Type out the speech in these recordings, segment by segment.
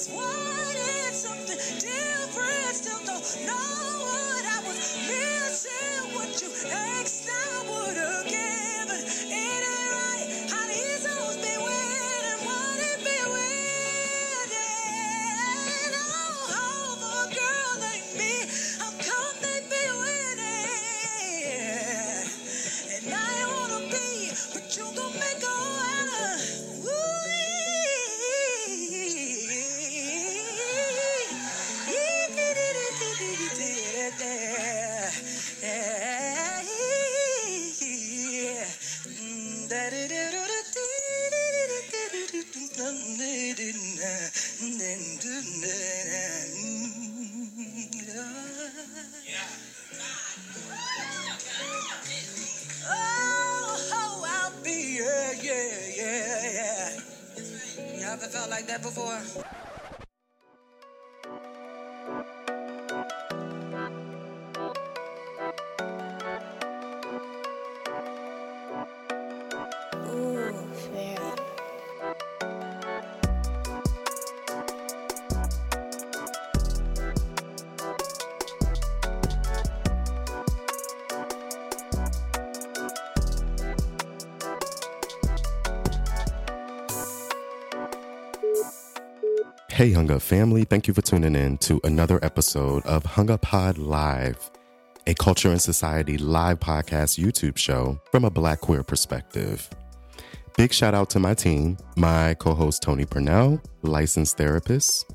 just wanted something different. Still don't know what I was missing. What you asked, Hey, Hung Up family, thank you for tuning in to another episode of Hung Up Pod Live, a culture and society live podcast YouTube show from a black queer perspective. Big shout out to my team, my co host Tony Purnell, licensed therapist,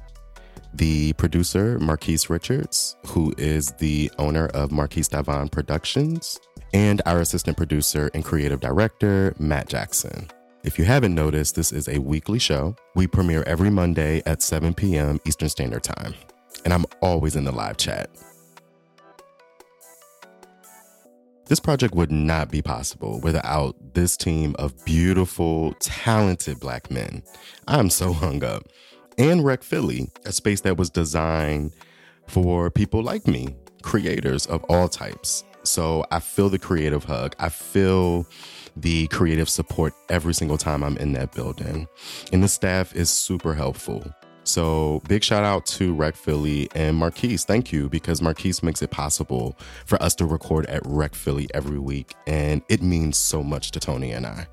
the producer Marquise Richards, who is the owner of Marquise Davon Productions, and our assistant producer and creative director, Matt Jackson. If you haven't noticed, this is a weekly show. We premiere every Monday at 7 p.m. Eastern Standard Time, and I'm always in the live chat. This project would not be possible without this team of beautiful, talented black men. I'm so hung up. And Rec Philly, a space that was designed for people like me, creators of all types. So I feel the creative hug. I feel the creative support every single time I'm in that building. And the staff is super helpful. So big shout out to Rec Philly and Marquise. Thank you because Marquise makes it possible for us to record at Rec Philly every week. And it means so much to Tony and I.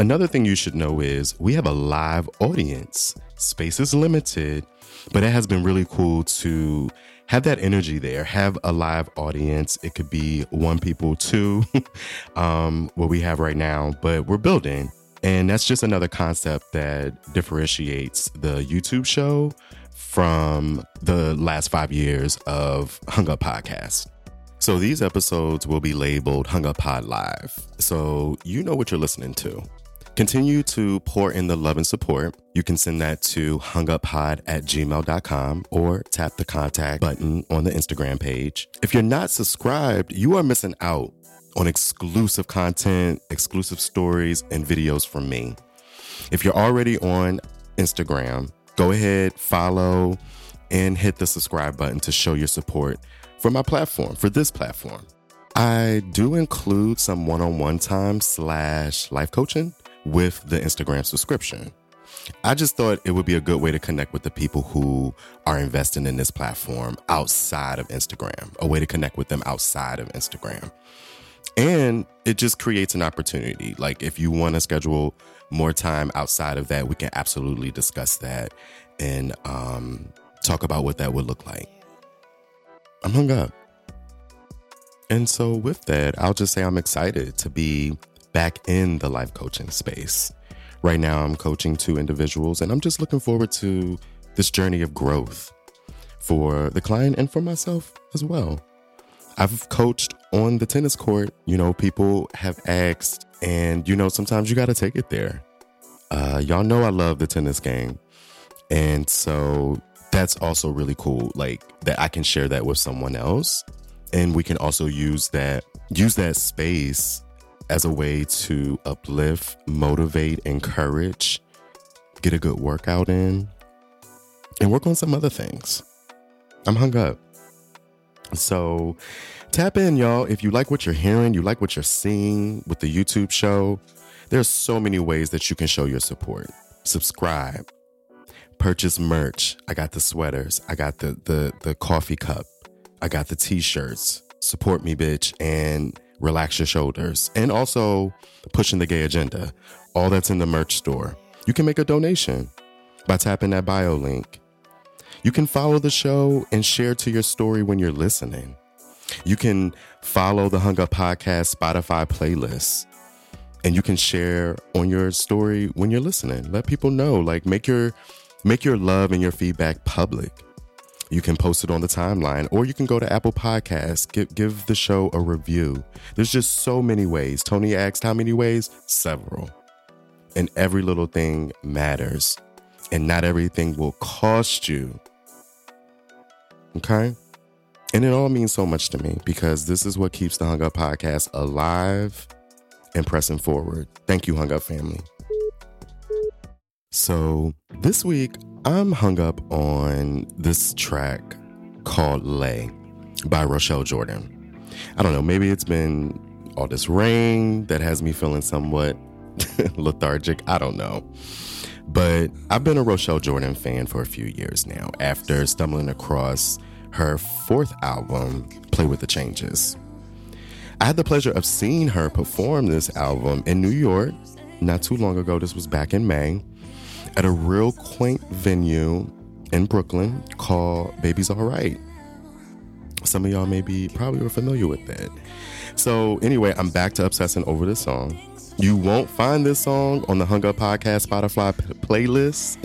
Another thing you should know is we have a live audience. Space is limited, but it has been really cool to have that energy there, have a live audience. It could be one people, two, um, what we have right now, but we're building. And that's just another concept that differentiates the YouTube show from the last five years of Hung Up Podcast. So these episodes will be labeled Hung Up Pod Live. So you know what you're listening to. Continue to pour in the love and support. You can send that to hunguppod at gmail.com or tap the contact button on the Instagram page. If you're not subscribed, you are missing out on exclusive content, exclusive stories, and videos from me. If you're already on Instagram, go ahead, follow, and hit the subscribe button to show your support for my platform, for this platform. I do include some one on one time slash life coaching with the Instagram subscription. I just thought it would be a good way to connect with the people who are investing in this platform outside of Instagram, a way to connect with them outside of Instagram. And it just creates an opportunity. Like, if you want to schedule more time outside of that, we can absolutely discuss that and um, talk about what that would look like. I'm hung up. And so, with that, I'll just say I'm excited to be back in the life coaching space. Right now, I'm coaching two individuals, and I'm just looking forward to this journey of growth for the client and for myself as well. I've coached on the tennis court. You know, people have asked, and you know, sometimes you got to take it there. Uh, y'all know I love the tennis game. And so that's also really cool. Like that I can share that with someone else. And we can also use that, use that space as a way to uplift, motivate, encourage, get a good workout in, and work on some other things. I'm hung up. So tap in, y'all. If you like what you're hearing, you like what you're seeing with the YouTube show, there's so many ways that you can show your support. Subscribe, purchase merch. I got the sweaters. I got the the the coffee cup. I got the t-shirts. Support me, bitch, and relax your shoulders. And also pushing the gay agenda. All that's in the merch store. You can make a donation by tapping that bio link. You can follow the show and share to your story when you're listening. You can follow the Hung Up Podcast Spotify playlist and you can share on your story when you're listening. Let people know. Like make your make your love and your feedback public. You can post it on the timeline or you can go to Apple Podcasts, give give the show a review. There's just so many ways. Tony asked how many ways? Several. And every little thing matters. And not everything will cost you. Okay? And it all means so much to me because this is what keeps the Hung Up podcast alive and pressing forward. Thank you, Hung Up family. So this week, I'm hung up on this track called Lay by Rochelle Jordan. I don't know, maybe it's been all this rain that has me feeling somewhat lethargic. I don't know. But I've been a Rochelle Jordan fan for a few years now after stumbling across her fourth album, Play with the Changes. I had the pleasure of seeing her perform this album in New York not too long ago. This was back in May at a real quaint venue in Brooklyn called Baby's All Right. Some of y'all may be probably were familiar with that. So, anyway, I'm back to obsessing over this song. You won't find this song on the Hung Up Podcast Spotify playlist,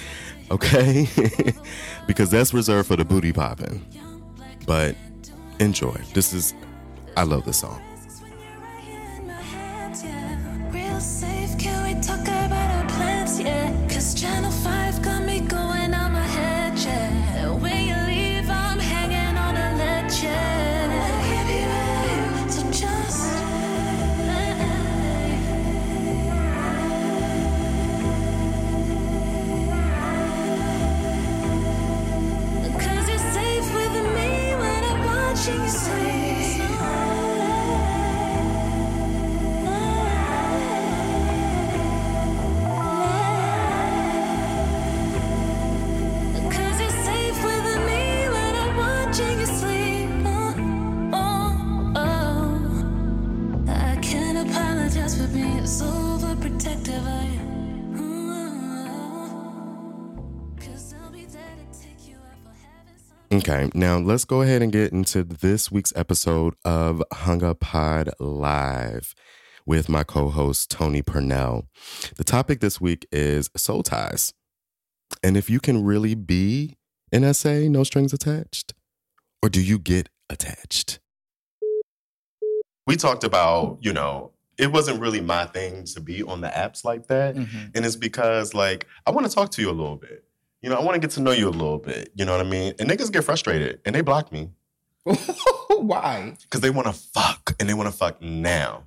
okay? because that's reserved for the booty popping. But enjoy. This is, I love this song. Okay, now let's go ahead and get into this week's episode of Hung Up Pod Live with my co host, Tony Purnell. The topic this week is soul ties. And if you can really be an SA, no strings attached, or do you get attached? We talked about, you know, it wasn't really my thing to be on the apps like that. Mhm. And it's because, like, I want to talk to you a little bit. You know, I want to get to know you a little bit. You know what I mean? And niggas get frustrated and they block me Why? because they want to fuck and they want to fuck now.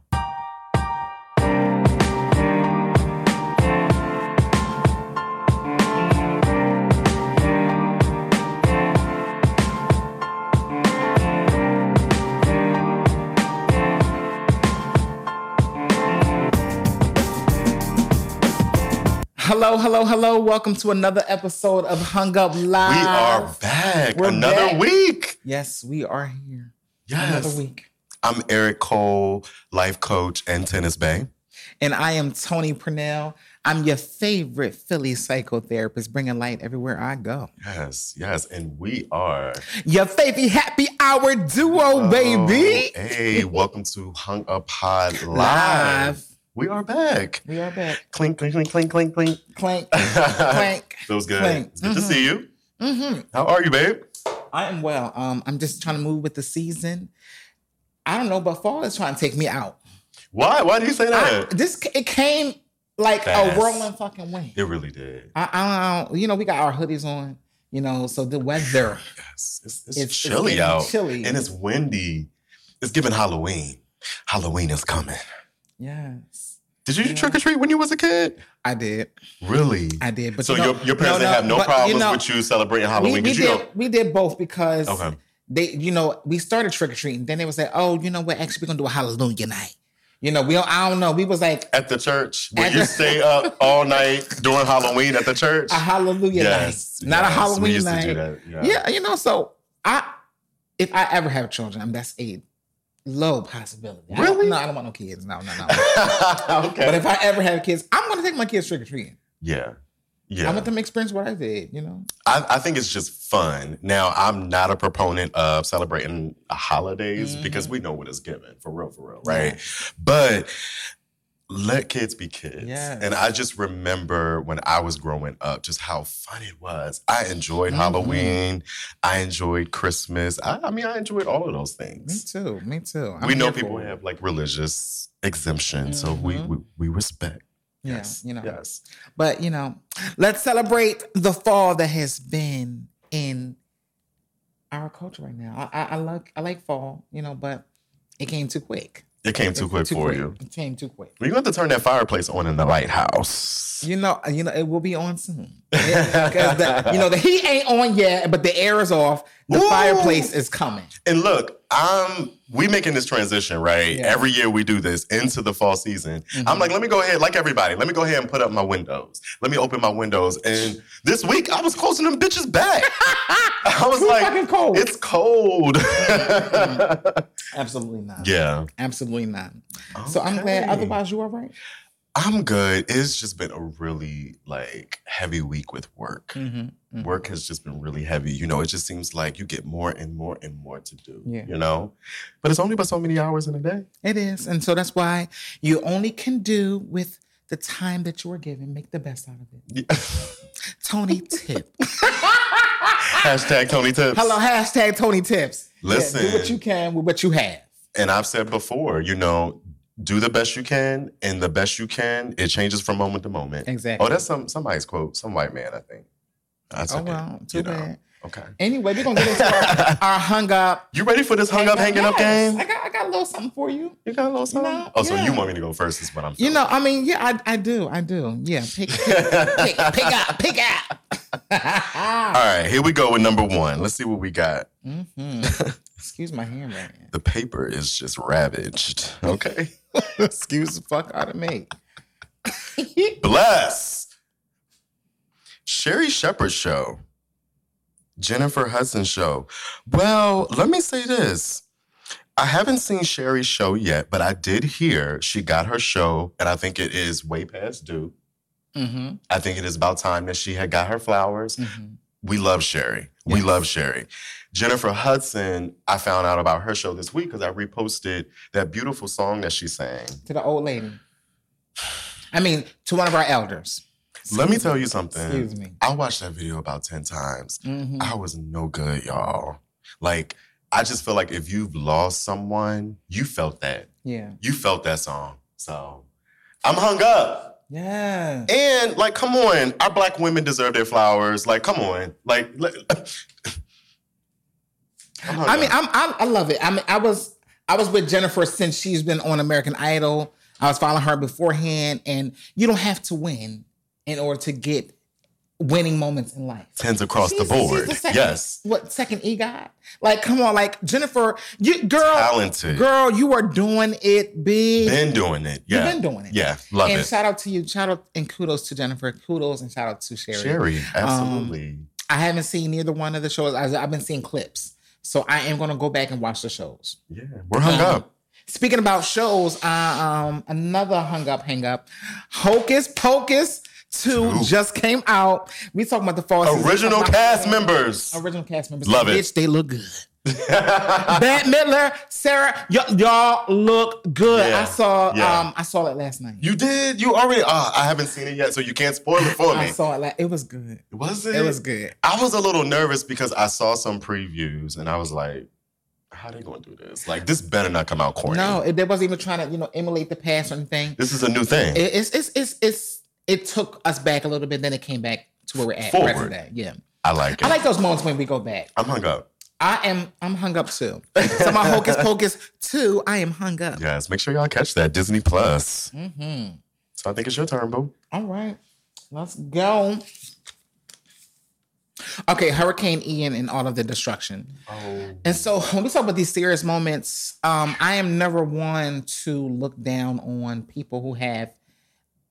Hello, hello, hello. Welcome to another episode of Hung Up Live. we are back. We're Another back. week. Yes, we are here. Yes. Another week. I'm Eric Cole, life coach and tennis bay. And I am Tony Purnell. I'm your favorite Philly psychotherapist, bringing light everywhere I go. Yes, yes. And we are. Your favorite happy hour duo, baby. Oh, hey, welcome to Hung Up Pod Live. Live. We are back. We are back. Clink, clink, clink, clink, clink, clink. Clank, clank. Feels good. Clink. It's good to Mhm. see you. hmm How are you, babe? I am well. Um, I'm just trying to move with the season. I don't know, but fall is trying to take me out. Why? Why do you say I, that? this it came like Fast. a whirling fucking wind. it really did. I, I don't, you know, we got our hoodies on, you know, so the weather. Yes. It's, it's, It's- it's chilly getting out. chilly. And it's windy. It's giving Halloween. Halloween is coming. Yes, Did you do Yeah. trick or treat when you was a kid? I did. Really? I did. But so you know, your, your parents no, didn't have no but, you problems know, with you celebrating Halloween we you did. know. We did both because Okay. they, you know, we started trick or treating. Then they would say, "Oh, you know what? Actually, we're gonna do a Hallelujah night." You know, we don't, I don't know. We was like At the church, At you the- stay up all night during Halloween at the church. a Hallelujah Yes, night, not a yes, we Halloween night. do that, yeah. yeah, you know. So I, if I ever have children, I'm that's a low possibility. I don't- Really? no, I don't want no kids. No, no, no. okay. but if I ever have kids, I'm gonna take my kids trick or treating. yeah. Yeah. I want them to experience what I did. You know. I, I think it's just fun. Now, I'm not a proponent of celebrating holidays Mhm. because we know what it's given, for real, for real, right? But let kids be kids. Yes. And I just remember when I was growing up, just how fun it was. I enjoyed Mhm. Halloween. I enjoyed Christmas. I, I mean, I enjoyed all of those things. Me too. Me too. I'm we know people have like religious exemptions, so we, Mhm. we we respect. Yeah, yes, you know. yes. But you know, let's celebrate the fall that has been in our culture right now. I, I, I like I like fall, you know, but it came too quick. It came too It- quick for you. It came too quick. We're going to have to turn that fireplace on in the lighthouse. You know, you know, it will be on soon. Because the, you know the heat ain't on yet, but the air is off. The Ooh. fireplace is coming. And look, I'm we making this transition, right? Yeah. Every year we do this into the fall season. Mhm. I'm like, let me go ahead, like everybody, let me go ahead and put up my windows. Let me open my windows. And this week I was closing them bitches back. I was Too like, fucking cold. it's cold. Absolutely not. yeah. Absolutely not. So I'm glad. Otherwise, you are right. I'm good. It's just been a really like heavy week with work. Mm-hmm. Mm-hmm. Work has just been really heavy. You know, it just seems like you get more and more and more to do. Yeah. You know? But it's only but so many hours in a day. It is. And so that's why you only can do with the time that you are given. Make the best out of it. Tony Tip. Hashtag Tony Tips. Hello, hashtag Tony Tips. Yeah, Listen. do what you can with what you have. And I've said before, you know, do the best you can, and the best you can, it changes from moment to moment. Exactly. Oh, that's some somebody's quote, some white man, I think. That's Oh, okay. well, too you know. bad. Okay. Anyway, we're going to get into our, our hung up. You ready for this hung up, hanging up Yes, game? I got, I got a little something for you. You got a little something? know, oh, so you want me to go first? Is what I'm. You know, I mean, yeah, I, I do. I do. Yeah, pick, pick, pick, pick up, pick up. All right, here we go with number one. Let's see what we got. hmm Excuse my handwriting. The paper is just ravaged. Okay. Excuse the fuck out of me. Bless. Sherri Shepherd show. Jennifer Hudson show. Well, let me say this. I haven't seen Sherri's show yet, but I did hear she got her show, and I think it is way past due. Mm-hmm. I think it is about time that she had got her flowers. Mm-hmm. We love Sherri. We love Sherri. Jennifer Hudson, I found out about her show this week because I reposted that beautiful song that she sang. To the old lady. I mean, to one of our elders. Let me tell you something. Excuse me. I watched that video about 10 times. Mhm. I was no good, y'all. Like, I just feel like if you've lost someone, you felt that. Yeah. You felt that song. So I'm hung up. Yeah. And like, come on, our black women deserve their flowers. Like, come on. Like, I'm I mean. I'm, I, I love it. I mean, I was I was with Jennifer since she's been on American Idol. I was following her beforehand, and you don't have to win in order to get winning moments in life. tens across the She's- she's board. the second- yes. What second EGOT? Like, come on, like Jennifer, you girl, Talented. girl, you are doing it big. Been doing it. You've Yeah. been doing it. Yeah. Love and it. shout out to you. Shout out and kudos to Jennifer. Kudos and shout out to Sherri. Sherri, absolutely. I haven't seen neither one of the shows. I, I've been seeing clips. So I am going to go back and watch the shows. yeah. We're hung Um, up. Speaking about shows, uh, um, another hung up, hang up. Hocus Pocus 2 Two. just came out. We talking about the fall. Original cast members. Original cast members. Love it. Bitch, they look good. Bette Midler, Sarah, y- y'all look good. Yeah, I saw, yeah. um, I saw it last night. You did? You already? Uh, I haven't seen it yet, so you can't spoil it for me. I saw it. Like, it was good. Was it? It was good. I was a little nervous because I saw some previews and I was like, how they gonna do this? Like, this better not come out corny. No, it, they wasn't even trying to, you know, emulate the past or anything. This is a new thing. It, it's, it's, it's, it's, it took us back a little bit, then it came back to where we're at. Forward. present day. Yeah. I like it. I like those moments when we go back. I'm hung up. I am, I'm hung up too. So my Hocus Pocus too, I am hung up. Yes, make sure y'all catch that Disney Plus. Mm-hmm. So I think it's your turn, boo. All right, let's go. Okay, Hurricane Ian and all of the destruction. Oh. And so when we talk about these serious moments, um, I am never one to look down on people who have,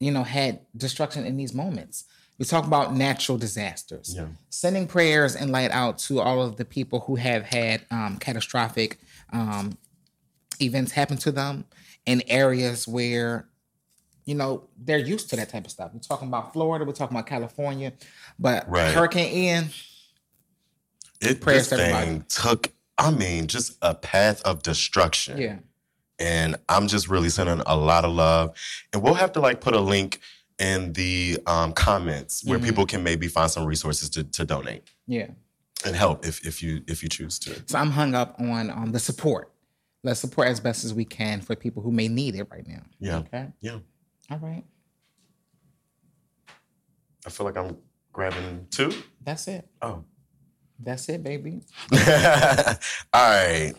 you know, had destruction in these moments. We talk about natural disasters. Yeah. Sending prayers and light out to all of the people who have had um, catastrophic um, events happen to them in areas where, you know, they're used to that type of stuff. We're talking about Florida, we're talking about California, but Right. Hurricane Ian, It Prayers this to everybody. thing took, I mean, just a path of destruction. yeah. And I'm just really sending a lot of love. And we'll have to like put a link in the um, comments where Mhm. people can maybe find some resources to, to donate Yeah. and help if if you if you choose to. So I'm hung up on um, the support. Let's support as best as we can for people who may need it right now. Yeah, Okay. yeah. All right. I feel like I'm grabbing two. That's it. Oh, That's it, baby. all right.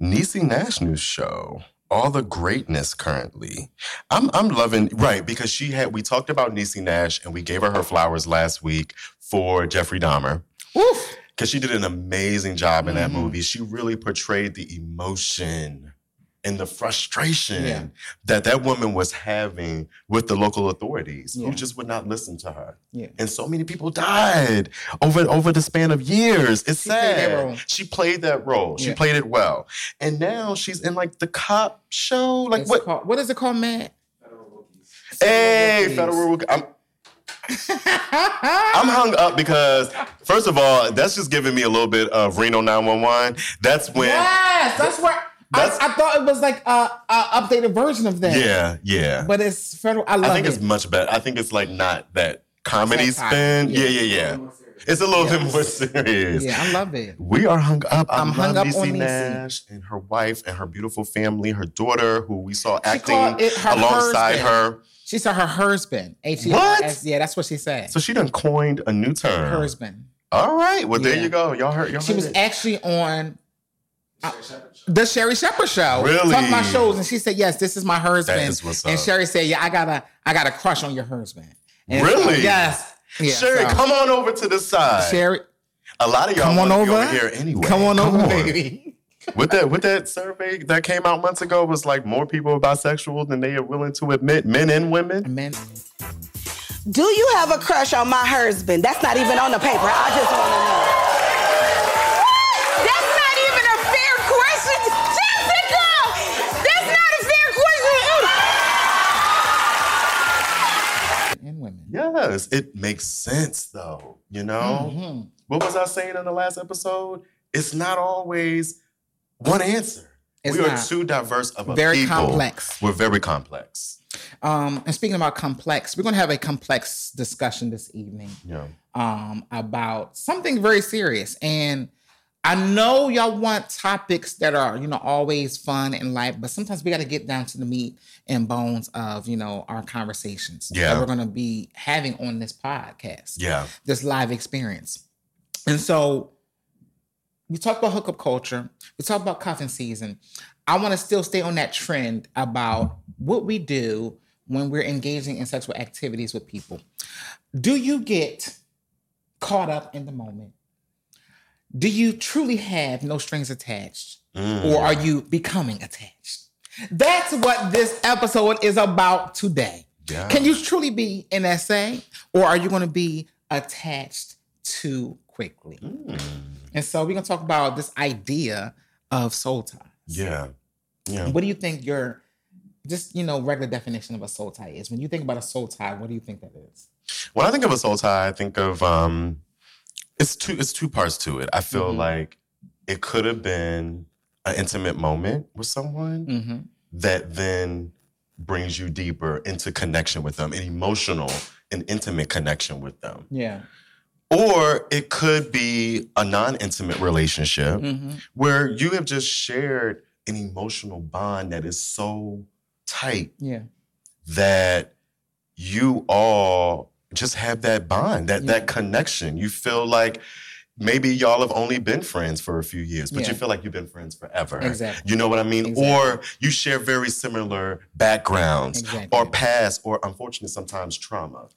Niecy Nash news show. All the greatness currently. I'm I'm loving right because she had we talked about Niecy Nash and we gave her her flowers last week for Jeffrey Dahmer. Oof. because she did an amazing job in that Mhm. movie. She really portrayed the emotion and the frustration Yeah. that that woman was having with the local authorities Yeah. who just would not listen to her. Yeah. And so many people died over over the span of years. It's She sad. role. She played that role. She played it well. And now she's in like the cop show. Like It's what? Called, what is it called, Matt? Hey, Rookies. federal. I'm, I'm hung up because, first of all, that's just giving me a little bit of Reno 911. That's when, yes, that's where I, I thought it was like a, a updated version of that. yeah, yeah. But it's federal. I love it. I think it. it's much better. I think it's like not that comedy Satire. spin. Yeah. Yeah, yeah, yeah. It's a little bit more serious. yeah, I love it. We are hung up. I I'm hung up Niecy on Niecy. Nash and her wife and her beautiful family, her daughter, who we saw acting her alongside husband. her. She said her husband. H R What? Yeah, that's what she said. So she done coined a new term. husband. All right. Well, there Yeah. you go. Y'all heard. Y'all She heard was it. actually on the Sherri Shepherd show. Really? Talking about shows, and she said, "Yes, this is my husband." That is what's and. Sherri said, "Yeah, I got a, I got a crush on your husband." And Really? yes. Yeah, Sherri, so- come on over to the side. Sherri, A lot of y'all come on wanna be over. here anyway. Come on over, baby. With that, with that survey that came out months ago, was like more people are bisexual than they are willing to admit, men and women. Men. Do you have a crush on my husband? That's not even on the paper. I just want to know. Yes, it makes sense though. You know, Mhm. what was I saying in the last episode? It's not always one answer. It's we are too diverse of a Very people. complex. We're very complex. Um, and speaking about complex, we're going to have a complex discussion this evening. Yeah. um, about something very serious. And I know y'all want topics that are, you know, always fun and light, but sometimes we got to get down to the meat and bones of, you know, our conversations Yeah. that we're going to be having on this podcast, Yeah. this live experience. And so we talk about hookup culture, we talk about cuffing season. I want to still stay on that trend about what we do when we're engaging in sexual activities with people. Do you get caught up in the moment? Do you truly have no strings attached? Mm. Or are you becoming attached? That's what this episode is about today. Yeah. Can you truly be an SA or are you going to be attached too quickly? Mm. And so we're going to talk about this idea of soul ties. Yeah. Yeah. What do you think your just, you know, regular definition of a soul tie is? When you think about a soul tie, what do you think that is? When I think of a soul tie, I think of um it's two it's two parts to it. I feel Mhm. like it could have been an intimate moment with someone Mm-hmm. that then brings you deeper into connection with them, an emotional and intimate connection with them. Yeah. Or it could be a non-intimate relationship Mm-hmm. where you have just shared an emotional bond that is so tight Yeah. that you all just have that bond, that that connection. You feel like maybe y'all have only been friends for a few years, but Yeah. you feel like you've been friends forever. Exactly. You know what I mean? Exactly. Or you share very similar backgrounds Exactly. or past or unfortunately sometimes trauma.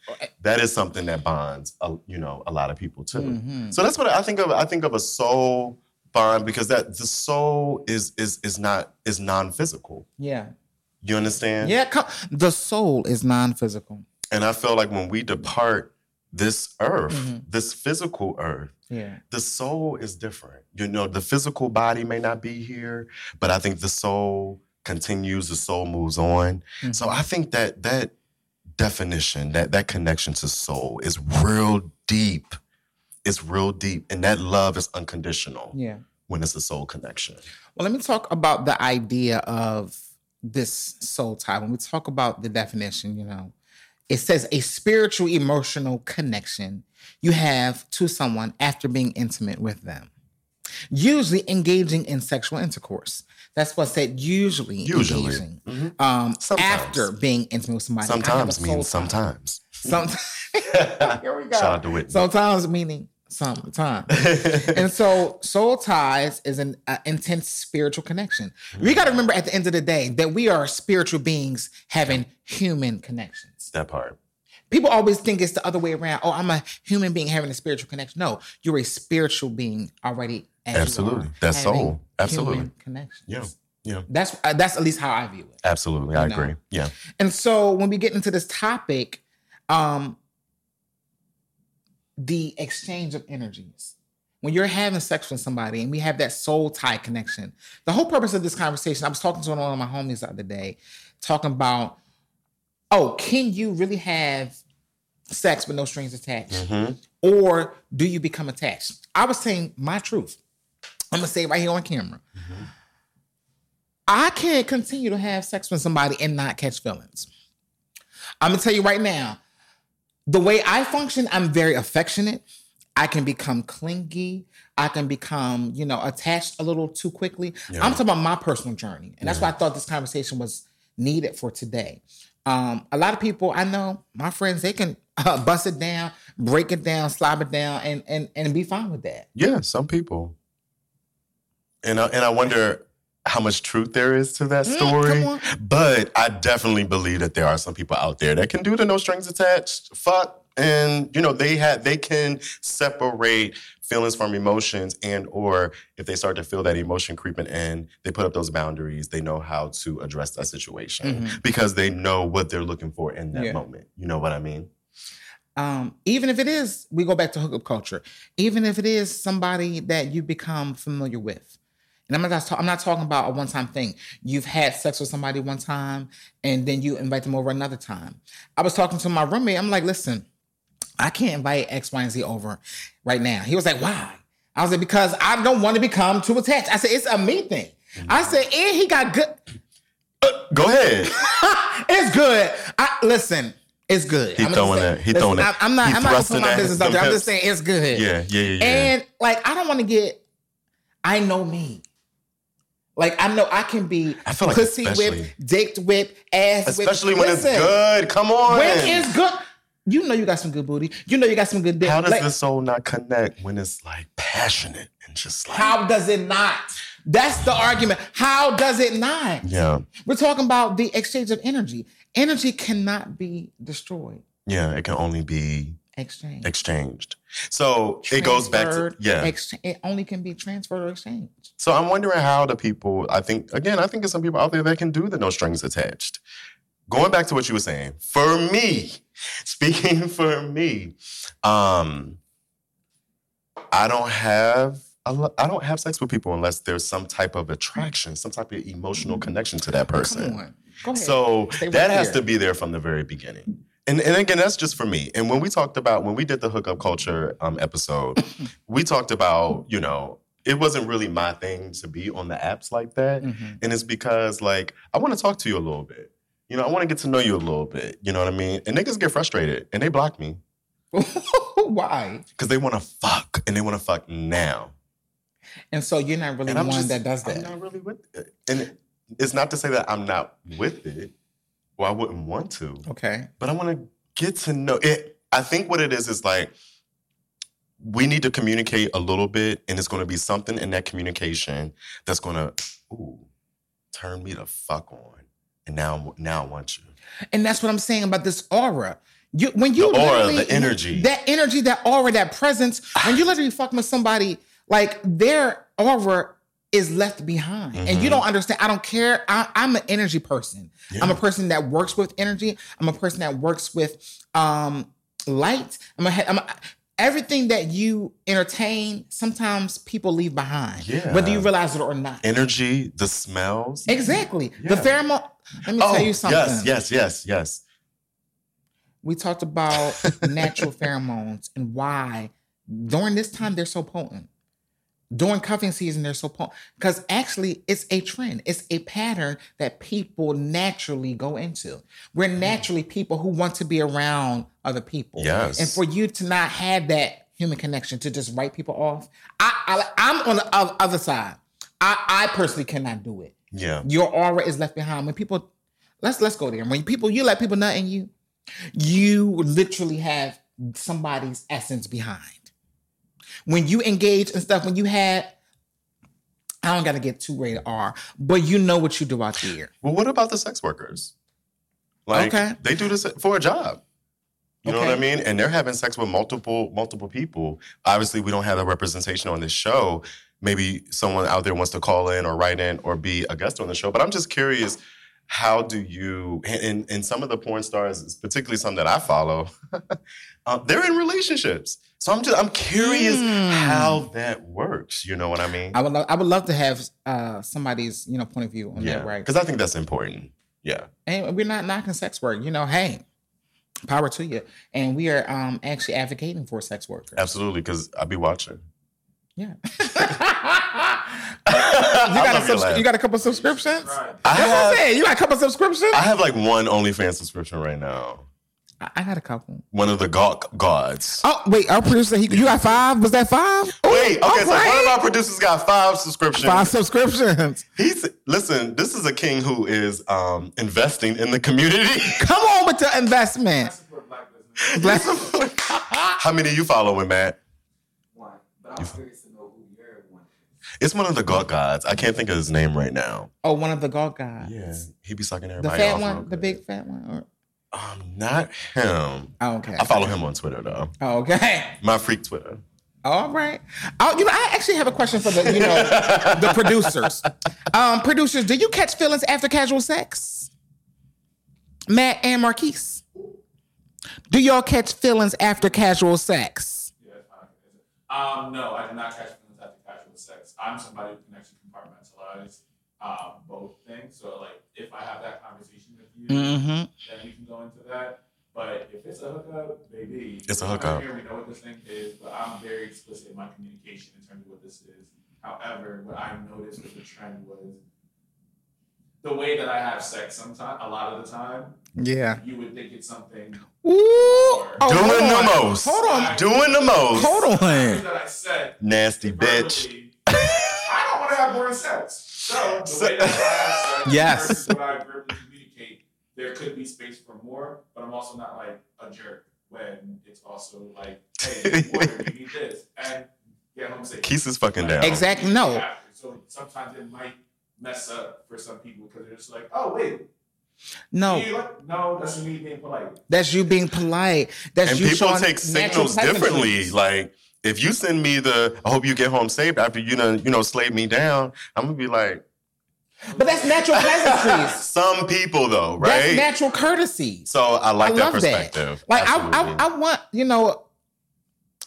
That is something that bonds, uh, you know, a lot of people too. Mhm. So that's what I think of. I think of a soul bond because that the soul is is is not is non-physical. Yeah. You understand? Yeah. The soul is non-physical. And I feel like when we depart this earth, Mhm. this physical earth, Yeah. the soul is different. You know, the physical body may not be here, but I think the soul continues, the soul moves on. So Mhm. I think that that definition, that that connection to soul is real deep. It's real deep. And that love is unconditional yeah. when it's a soul connection. Well, let me talk about the idea of this soul tie. When we talk about the definition, you know, it says a spiritual emotional connection you have to someone after being intimate with them, usually engaging in sexual intercourse. That's what said usually, Usually. engaging. Mhm. Um, Sometimes. after being intimate with somebody. I have a Sometimes means tie. sometimes. Here we go. Shout out to Sometimes meaning sometimes. and so soul ties is an uh, intense spiritual connection. We got to remember at the end of the day that we are spiritual beings having human connections. that part. People always think it's the other way around. Oh, I'm a human being having a spiritual connection. No, you're a spiritual being already. Absolutely. That's soul. Absolutely. human connections. Yeah. Yeah. That's uh, that's at least how I view it. Absolutely. I know. agree. Yeah. And so when we get into this topic, um, the exchange of energies. When you're having sex with somebody and we have that soul tie connection, the whole purpose of this conversation, I was talking to one of my homies the other day, talking about, oh, can you really have sex with no strings attached? Mhm. Or do you become attached? I was saying my truth. I'm gonna say it right here on camera. I can't continue to have sex with somebody and not catch feelings. I'm gonna tell you right now, the way I function, I'm very affectionate. I can become clingy. I can become, you know, attached a little too quickly. Yeah. I'm talking about my personal journey. And that's why I thought this conversation was needed for today. Um, a lot of people I know, my friends, they can uh, bust it down, break it down, slob it down, and and and be fine with that. Yeah, some people. And I, and I wonder how much truth there is to that Mm, story. on. But I definitely believe that there are some people out there that can do the no strings attached fuck and you know they had they can separate feelings from emotions and or if they start to feel that emotion creeping in they put up those boundaries they know how to address that situation Mhm. because they know what they're looking for in that Yeah. moment you know what i mean um, even if it is, we go back to hookup culture. Even if it is somebody that you become familiar with, and I'm not, I'm not talking about a one time thing. You've had sex with somebody one time, and then you invite them over another time. I was talking to my roommate. I'm like, listen, I can't invite X, Y, and Z over right now. He was like, why? I was like, because I don't want to become too attached. I said, it's a me thing. I said, and he got good. Uh, go ahead it's good. I listen. It's good. He I'm throwing that- he throwing that- I'm not. he I'm not gonna put thrusting my business out there. I'm just saying it's good. yeah yeah yeah, yeah. And like, I don't want to get. I know me. Like I know I can be I feel like pussy whipped, dick whipped, ass whipped. especially when it's good come on When it's good, you know you got some good booty. You know you got some good dick. How does Like, the soul not connect when it's like passionate and just like How does it not? That's the argument. How does it not? yeah We're talking about the exchange of energy. Energy cannot be destroyed. yeah it can only be Exchange. exchanged. So it goes back to yeah. ex- it only can be transferred or exchanged. So I'm wondering how the people. I think again, I think there's some people out there that can do the no strings attached. Going back to what you were saying, for me, speaking for me, um, I don't have. I don't have sex with people unless there's some type of attraction, some type of emotional connection to that person. Come on. Go ahead. So Stay that right has there. to be there from the very beginning. And, and again, that's just for me. And when we talked about, when we did the hookup culture um, episode, we talked about, you know, it wasn't really my thing to be on the apps like that. Mhm. And it's because, like, I want to talk to you a little bit. You know, I want to get to know you a little bit. You know what I mean? And niggas get frustrated and they block me Why? because they want to fuck and they want to fuck now. And so you're not really I'm one just, that does I'm that. not really with it. And it's not to say that I'm not with it. Well, I wouldn't want to. Okay. but I want to get to know it. I think what it is is like we need to communicate a little bit, and it's going to be something in that communication that's going to ooh turn me the fuck on, and now now I want you. And that's what I'm saying about this aura. You when you The aura, the energy. that energy, that aura, that presence. When you ah. literally fucking with somebody, like their aura is left behind, and Mm-hmm. you don't understand. I don't care. I, I'm an energy person. I'm a person that works with energy. I'm a person that works with um light. I'm a, I'm a everything that you entertain. Sometimes people leave behind, Yeah. whether you realize it or not. Energy, the smells. Exactly. The pheromone. Let me oh, tell you something. yes, yes, yes, yes. we talked about natural pheromones and why during this time they're so potent. During cuffing season, they're so because actually it's a trend. It's a pattern that people naturally go into. We're mm. naturally people who want to be around other people. Yes. And for you to not have that human connection to just write people off, I, I I'm on the other side. I, I personally cannot do it Yeah. your aura is left behind. When people, let's let's go there. When people you let people nut in you, you literally have somebody's essence behind. When you engage and stuff, when you had, I don't got to get too rated R, but you know what you do out there. Well, what about the sex workers? Like Okay. they do this for a job. You know what I mean? And they're having sex with multiple multiple people. Obviously, we don't have a representation on this show. Maybe someone out there wants to call in or write in or be a guest on the show. But I'm just curious, how do you and, and, and some of the porn stars, particularly some that I follow, uh, they're in relationships. So I'm just I'm curious Hmm. how that works. You know what I mean? I would love, I would love to have uh, somebody's you know point of view on yeah, that, right? Because I think that's important. Yeah. And we're not knocking sex work. You know, hey, power to you. And we are um, actually advocating for sex workers. Absolutely, because I'll be watching. Yeah. you got a love subs- you got a couple subscriptions? I That's what I'm have, saying. You got a couple subscriptions? I have like one OnlyFans subscription right now. I, I got a couple. One of the gawk gods. Oh wait, our producer, he, you got five? Was that five? Ooh, Wait, okay, all so one of our producers got five subscriptions. five subscriptions. He's listen. This is a king who is um, investing in the community. Come on with the investment. support black business. Bless- How many you following, Matt? One, but I'm curious to know who your one is. It's one of the gawk gods. I can't think of his name right now. oh, one of the God gods. Yeah, he be sucking The everybody fat off real one, the big fat one. Or, Um, not him. oh, okay. I follow him on Twitter though. Oh, okay. My freak Twitter. All right. Oh, you know, I actually have a question for the, you know, the producers. Um, producers, do you catch feelings after casual sex? Matt and Marquise. Do y'all catch feelings after casual sex? Yeah, that's fine. Um, no, I did not catch feelings after casual sex. I'm somebody who can actually compartmentalize um, both things. So, like, if I have that conversation with you, Mm-hmm. then we can go into that. But if it's a hookup, baby, It's a hookup. Here, we know what this thing is, but I'm very explicit in my communication in terms of what this is. However, what I noticed with the trend was the way that I have sex. Sometimes, a lot of the time, Yeah. you would think it's something Ooh. Oh, Doing the on. most. Hold on. Doing the most. Hold on. that I said. Nasty bitch. I don't want to have boring sex. So the way that I have sex, Yes. versus what I verbally communicate, there could be space for more, but I'm also not like a jerk when it's also like, hey, water, you need this, and get home safe. Keith is fucking down. Exactly. No. After. So sometimes it might mess up for some people because they're just like, oh wait, No. like, no, that's me being polite. That's you being polite. That's and you people showing take natural signals differently. Like if you send me the "I hope you get home safe" after you know you know slayed me down, I'm gonna be like, But that's natural pleasantries. some people though, right? That's natural courtesy. so I like I that perspective. that. Like I, Absolutely. I, I want you know,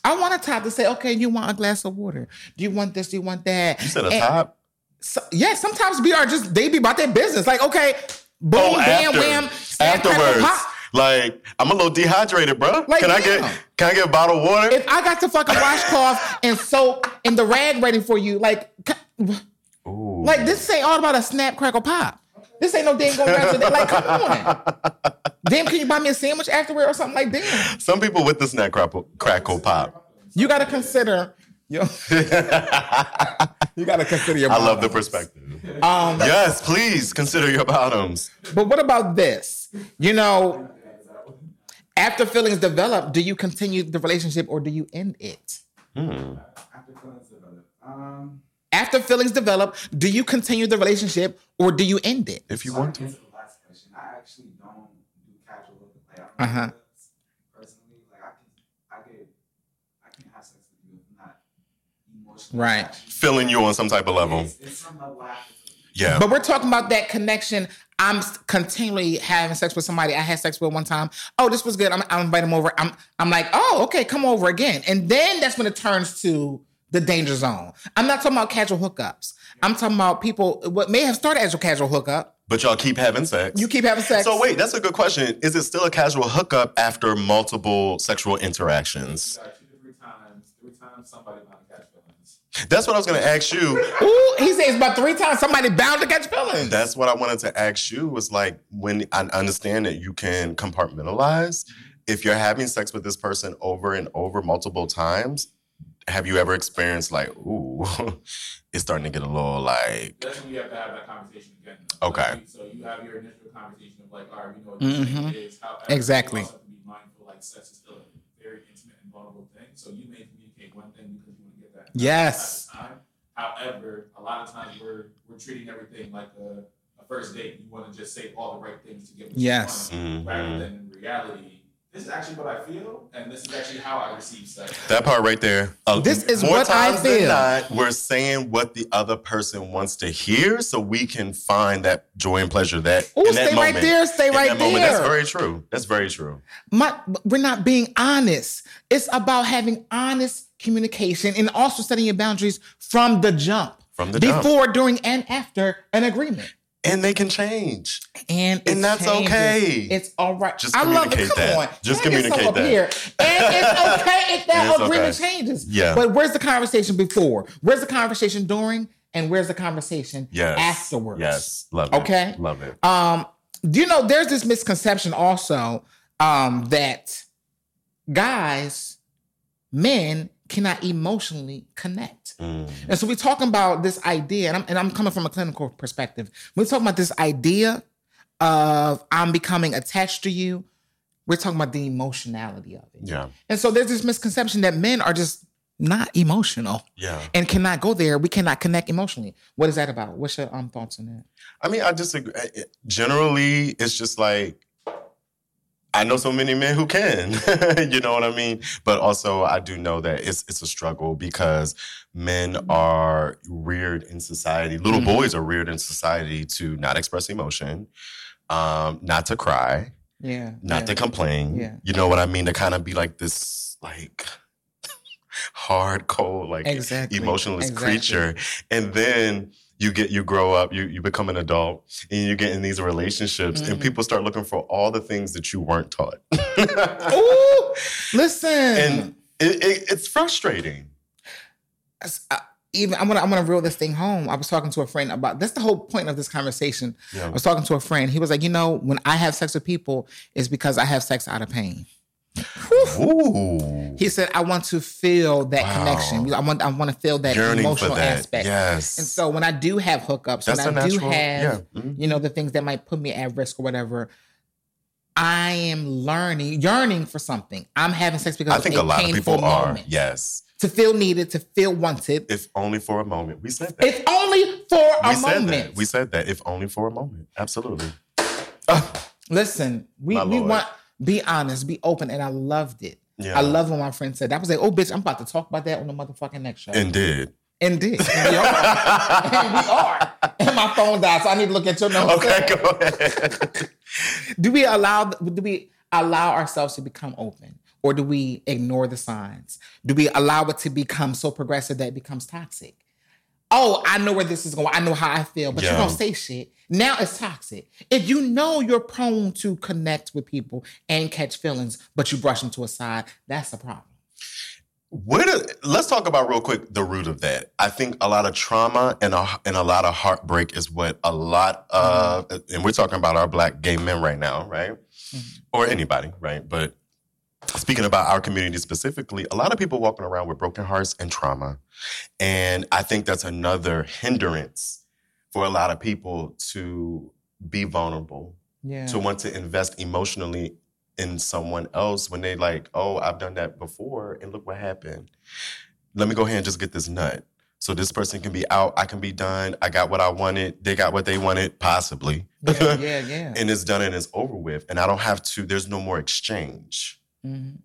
I want a top to say, okay, you want a glass of water? Do you want this? Do you want that? you said a And- top. So, yeah, sometimes we are just they be about their business. Like, okay, boom, Oh, bam, after. wham, afterwards. pop. Like I'm a little dehydrated, bro. Like, can I get can I get a bottle of water? If I got to fucking washcloth and soap and the rag ready for you, like, c- Ooh. like this ain't all about a snap, crackle, pop. This ain't no damn going down to that. Like, come on. Damn, can you buy me a sandwich afterward or something like that? Some people with the snack crackle, crackle pop. You got to consider. Yo, you got to consider your. I love the perspective. Um, Yes, please consider your bottoms. But what about this? You know, after feelings develop, do you continue the relationship or do you end it? Hmm. After feelings develop. Um, After feelings develop, do you continue the relationship or do you end it? If you so want to to. answer the last question, I actually don't do casual hookup. Like, Uh-huh. uh-huh. Personally, like I can, I get, I can have sex with you if not emotionally. Right. attached. Feeling you on some type of level. It's, it's some level after. Yeah. But we're talking about that connection. I'm continually having sex with somebody I had sex with one time. Oh, this was good. I'm, I'm invite them over. I'm I'm like, oh, okay, come over again. And then that's when it turns to the danger zone. I'm not talking about casual hookups. I'm talking about people what may have started as a casual hookup. But y'all keep having sex. You keep having sex. So wait, that's a good question. Is it still a casual hookup after multiple sexual interactions? Got two to three times, three times somebody not catch feelings. That's what I was going to ask you. Ooh, he says about three times somebody bound to catch feelings. That's what I wanted to ask you was like when I understand that you can compartmentalize. If you're having sex with this person over and over multiple times, have you ever experienced like, ooh, it's starting to get a little like, That's when you have to have that conversation again. though. Okay. Like, so you have your initial conversation of like, all right, we know what this thing Mhm. is. However, Exactly. You also have to be mindful, like sex is still a very intimate and vulnerable thing. So you may communicate one thing because you want to get that. Yes. time. However, a lot of times we're we're treating everything like a, a first date. You want to just say all the right things to get what Yes. you want, rather Mhm. than in reality. This is actually what I feel, and this is actually how I receive sex. that part right there. uh, This is more what I times than feel. not, we're saying what the other person wants to hear so we can find that joy and pleasure that Ooh, in that stay right moment. there, stay In right that moment. That's very true. That's very true. My, we're not being honest. It's about having honest communication and also setting your boundaries from the jump. From the jump. Before, during, and after an agreement. And they can change. And And that's changes. okay. It's all right. Just I love it. communicate Come that. on. Just Can I get some communicate that. Here? And it's okay if that agreement okay. changes. Yeah. But where's the conversation before? Where's the conversation during? And where's the conversation Yes. afterwards? Yes. Love it. Okay. Love it. Um, do you know there's this misconception also um, that guys, men cannot emotionally connect. Mm. And so we're talking about this idea, and I'm, and I'm coming from a clinical perspective. We're talking about this idea of I'm becoming attached to you. We're talking about the emotionality of it. Yeah. And so there's this misconception that men are just not emotional Yeah. and cannot go there. We cannot connect emotionally. What is that about? What's your um, thoughts on that? I mean, I disagree. Generally, it's just like I know so many men who can. you know what I mean? But also, I do know that it's it's a struggle because men are reared in society. Little Mhm. boys are reared in society to not express emotion, um, not to cry, Yeah. not yeah. to complain. Yeah. You know what I mean? To kind of be like this, like hard, cold, like Exactly. emotionless Exactly. creature and then you get you grow up you you become an adult and you get in these relationships and Mhm. people start looking for all the things that you weren't taught Ooh, listen. and it, it, it's frustrating I- even I'm gonna I'm gonna reel this thing home. I was talking to a friend about that's the whole point of this conversation. yeah I was talking to a friend. He was like, you know, when I have sex with people, it's because I have sex out of pain. Ooh. He said, I want to feel that Wow. connection. I want I want to feel that emotional that aspect. yes And so when I do have hookups, That's when a I do have, yeah. Mhm. you know, the things that might put me at risk or whatever, I am learning, yearning for something. I'm having sex because i think a lot of people are moment. yes To feel needed, to feel wanted. if only for a moment we said that It's only for a we said moment. that we said that if only for a moment absolutely Listen, we, My we Lord. want be honest, be open, and I loved it. yeah I love when my friend said that. I was like, oh bitch, I'm about to talk about that on the motherfucking next show. and did And did. And we are. and we are. And my phone died, so I need to look at your notes. okay go ahead Do we allow do we allow ourselves to become open? Or do we ignore the signs? Do we allow it to become so progressive that it becomes toxic? Oh, I know where this is going. I know how I feel, but you don't say shit. Now it's toxic. If you know you're prone to connect with people and catch feelings, but you brush them to a side, that's a problem. Where do, let's talk about real quick the root of that. I think a lot of trauma and a, and a lot of heartbreak is what a lot of, and we're talking about our black gay men right now, right? Mm-hmm. Or anybody, right? But speaking about our community specifically, a lot of people walking around with broken hearts and trauma. And I think that's another hindrance for a lot of people to be vulnerable Yeah. to want to invest emotionally in someone else when they like, oh, I've done that before and look what happened. let me go ahead and just get this nut. So this person can be out, I can be done. I got what I wanted, they got what they wanted, possibly. Yeah, yeah, yeah. and it's done and it's over with. And I don't have to, there's no more exchange. Mhm.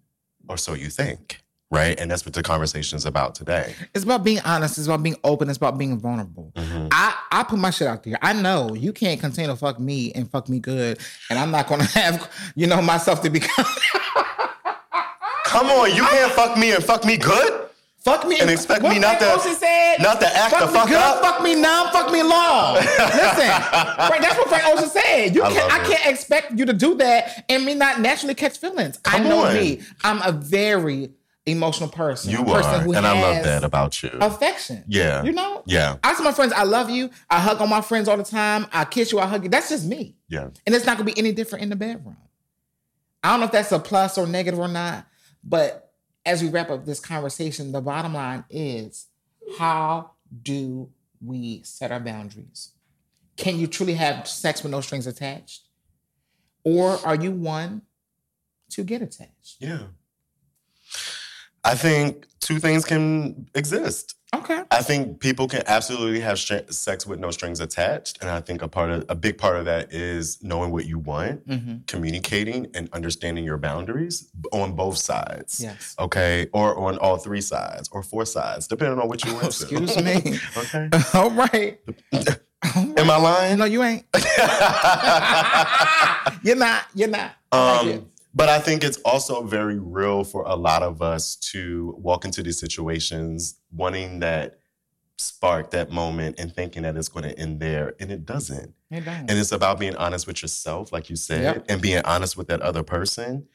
Or so you think. Right. And that's what the conversation is about today. It's about being honest. It's about being open. It's about being vulnerable. Mhm. I, I put my shit out there. I know you can't continue to fuck me and fuck me good, and I'm not gonna have you know myself to become Come on, you can't fuck me and fuck me good? Fuck me And expect what me not Frank to- Ocean said, not to act fuck the me fuck good, up? fuck me numb, fuck me long. Listen, Frank, that's what Frank Ocean said. You I can't, I can't expect you to do that and me not naturally catch feelings. Come I know on. me. I'm a very emotional person. You a person are. And I love that about you. affection. Yeah. you know. Yeah. I tell my friends, I love you. I hug on my friends all the time. I kiss you. I hug you. That's just me. Yeah. And it's not gonna be any different in the bedroom. I don't know if that's a plus or negative or not, but as we wrap up this conversation, the bottom line is how do we set our boundaries? Can you truly have sex with no strings attached? Or are you one to get attached? Yeah. I think two things can exist. Okay. I think people can absolutely have str- sex with no strings attached, and I think a part of a big part of that is knowing what you want, Mm-hmm. communicating, and understanding your boundaries on both sides. Yes. Okay, or on all three sides, or four sides, depending on what you want. to. Excuse me. okay. All right. Am I lying? No, you ain't. you're not. You're not. I like it. Um, but I think it's also very real for a lot of us to walk into these situations wanting that spark, that moment, and thinking that it's going to end there, and it doesn't. You don't. And it's about being honest with yourself, like you said, Yep. and being honest with that other person,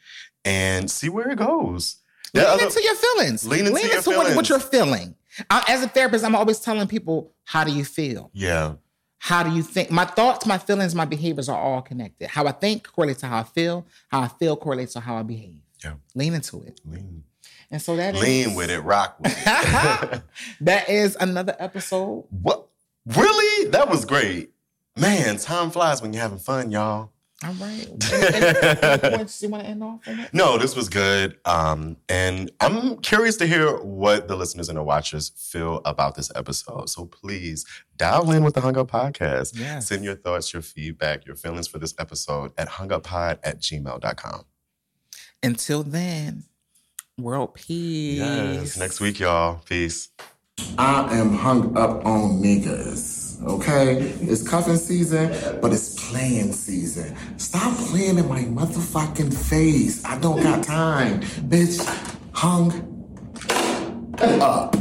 and see where it goes. Lean other- into your feelings. Lean into your what, what you're feeling. I, as a therapist, I'm always telling people, how do you feel? yeah, How do you think? My thoughts, my feelings, my behaviors are all connected. How I think correlates to how I feel. How I feel correlates to how I behave. Yeah. Lean into it. lean, And so that is lean with it, rock with it. that is another episode. what? Really? That was great, man. Time flies when you're having fun, y'all. All right. Any, any- any points you want to end off on? No, this was good. Um, and I'm curious to hear what the listeners and the watchers feel about this episode. So please dial in with the Hung Up Podcast. Yes. Send your thoughts, your feedback, your feelings for this episode at hunguppod at gmail.com. Until then, world peace. Yes. Next week, y'all. Peace. I am hung up on niggas. Okay, it's cuffing season, but it's playing season. Stop playing in my motherfucking face. I don't got time, bitch. Hung up.